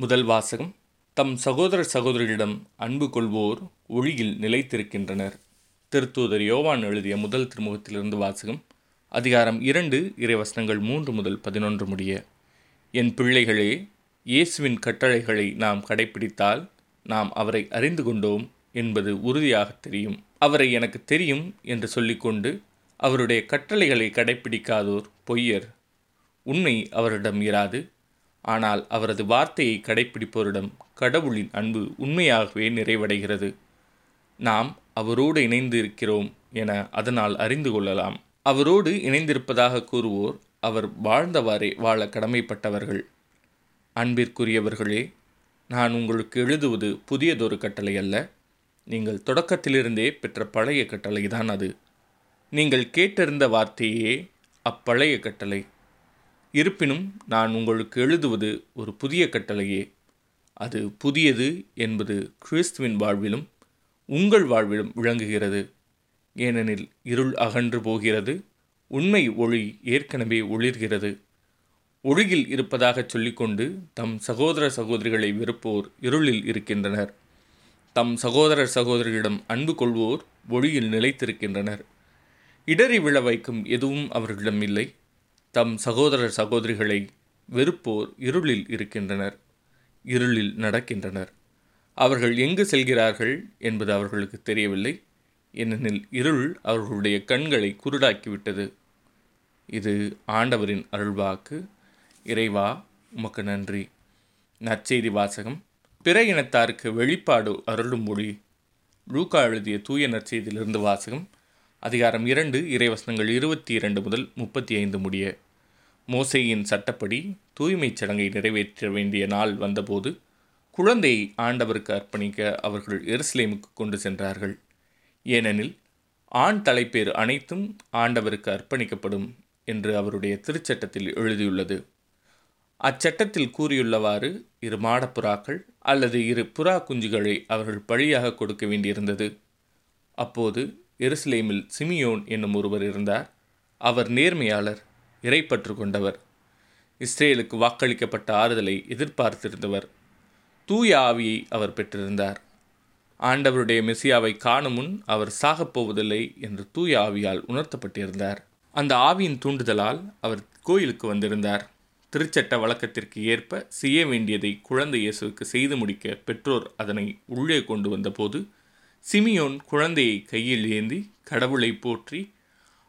முதல் வாசகம். தம் சகோதர சகோதரிகளிடம் அன்பு கொள்வோர் ஒளியில் நிலைத்திருக்கின்றனர். திருத்தூதர் யோவான் எழுதிய முதல் திருமுகத்திலிருந்து வாசகம். அதிகாரம் இரண்டு இறைவசனங்கள் மூன்று முதல் பதினொன்று முடிய என் பிள்ளைகளே இயேசுவின் கட்டளைகளை நாம் கடைப்பிடித்தால் நாம் அவரை அறிந்து கொண்டோம் என்பது உறுதியாக தெரியும். அவரை எனக்கு தெரியும் என்று சொல்லிக்கொண்டு அவருடைய கட்டளைகளை கடைப்பிடிக்காதோர் பொய்யர். உண்மை அவரிடம் இராது. ஆனால் அவரது வார்த்தையை கடைப்பிடிப்போரிடம் கடவுளின் அன்பு உண்மையாகவே நிறைவடைகிறது. நாம் அவரோடு இணைந்து இருக்கிறோம் என அதனால் அறிந்து கொள்ளலாம். அவரோடு இணைந்திருப்பதாக கூறுவோர் அவர் வாழ்ந்தவாறே வாழ கடமைப்பட்டவர்கள். அன்பிற்குரியவர்களே நான் உங்களுக்கு எழுதுவது புதியதொரு கட்டளை அல்ல. நீங்கள் தொடக்கத்திலிருந்தே பெற்ற பழைய கட்டளைதான் அது. நீங்கள் கேட்டிருந்த வார்த்தையே அப்பழைய கட்டளை. இருப்பினும் நான் உங்களுக்கு எழுதுவது ஒரு புதிய கட்டளையே. அது புதியது என்பது கிறிஸ்துவின் வாழ்விலும் உங்கள் வாழ்விலும் விளங்குகிறது. ஏனெனில் இருள் அகன்று போகிறது உண்மை ஒளி ஏற்கனவே ஒளிர்கிறது. ஒளியில் இருப்பதாகச் சொல்லிக்கொண்டு தம் சகோதர சகோதரிகளை வெறுப்போர் இருளில் இருக்கின்றனர். தம் சகோதர சகோதரிகளிடம் அன்பு கொள்வோர் ஒளியில் நிலைத்திருக்கின்றனர். இடறி விழ வைக்கும் எதுவும் அவர்களிடம் இல்லை. தம் சகோதரர் சகோதரிகளை வெறுப்போர் இருளில் இருக்கின்றனர் இருளில் நடக்கின்றனர். அவர்கள் எங்கு செல்கிறார்கள் என்பது அவர்களுக்கு தெரியவில்லை. ஏனெனில் இருள் அவர்களுடைய கண்களை குருடாக்கிவிட்டது. இது ஆண்டவரின் அருள்வாக்கு. இறைவா உமக்கு நன்றி. நற்செய்தி வாசகம். பிற இனத்தாருக்கு வெளிப்பாடு அருளும் மொழி. லூக்கா எழுதிய தூய நற்செய்தியிலிருந்து வாசகம். அதிகாரம் இரண்டு இறைவசனங்கள் இருபத்தி இரண்டு முதல் முப்பத்தி ஐந்து முடிய. மோசையின் சட்டப்படி தூய்மைச் சடங்கை நிறைவேற்ற வேண்டிய நாள் வந்தபோது குழந்தையை ஆண்டவருக்கு அர்ப்பணிக்க அவர்கள் எருசலேமுக்கு கொண்டு சென்றார்கள். ஏனெனில் ஆண் தலைப்பேர் அனைத்தும் ஆண்டவருக்கு அர்ப்பணிக்கப்படும் என்று அவருடைய திருச்சட்டத்தில் எழுதியுள்ளது. அச்சட்டத்தில் கூறியுள்ளவாறு இரு மாடப்புறாக்கள் அல்லது இரு புறா குஞ்சுகளை அவர்கள் பழியாக கொடுக்க வேண்டியிருந்தது. அப்போது எருசலேமில் சிமியோன் என்னும் ஒருவர் இருந்தார். அவர் நேர்மையாளர் இறைப்பற்று கொண்டவர் இஸ்ரேலுக்கு வாக்களிக்கப்பட்ட ஆறுதலை எதிர்பார்த்திருந்தவர். தூய ஆவியை அவர் பெற்றிருந்தார். ஆண்டவருடைய மெசியாவை காணும் முன் அவர் சாகப்போவதில்லை என்று தூய ஆவியால் உணர்த்தப்பட்டிருந்தார். அந்த ஆவியின் தூண்டுதலால் அவர் கோயிலுக்கு வந்திருந்தார். திருச்சட்ட வழக்கத்திற்கு ஏற்ப செய்ய வேண்டியதை குழந்தை இயேசுவுக்கு செய்து முடிக்க பெற்றோர் அதனை உள்ளே கொண்டு வந்தபோது சிமியோன் குழந்தையை கையில் ஏந்தி கடவுளை போற்றி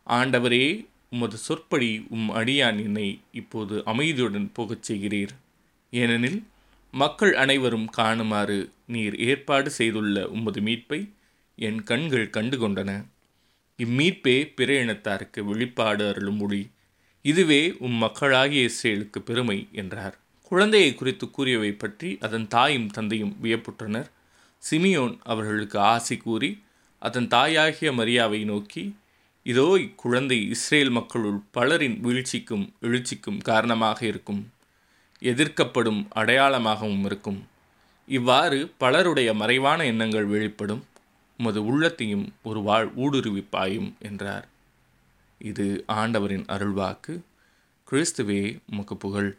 ஆண்டவரே உமது சொற்படி உம் அடியான் என்னை இப்போது அமைதியுடன் போகச் செய்கிறீர். ஏனெனில் மக்கள் அனைவரும் காணுமாறு நீர் ஏற்பாடு செய்துள்ள உமது மீட்பை என் கண்கள் கண்டுகொண்டன. இம்மீட்பே பிற இனத்தாருக்கு வெளிப்பாடு அருளும் மொழி இதுவே உம் மக்களாகிய இஸ்ரேலுக்கு பெருமை என்றார். குழந்தையை குறித்து கூறியவை பற்றி அதன் தாயும் தந்தையும் வியப்புற்றனர். சிமியோன் அவர்களுக்கு ஆசி கூறி அதன் தாயாகிய மரியாவை நோக்கி இதோ இக்குழந்தை இஸ்ரேல் மக்களுள் பலரின் வீழ்ச்சிக்கும் எழுச்சிக்கும் காரணமாக இருக்கும். எதிர்க்கப்படும் அடையாளமாகவும் இருக்கும். இவ்வாறு பலருடைய மறைவான எண்ணங்கள் வெளிப்படும். உமது உள்ளத்தையும் ஒரு வாழ் ஊடுருவிப்பாயும் என்றார். இது ஆண்டவரின் அருள்வாக்கு. கிறிஸ்துவே உமக்கு புகழ்.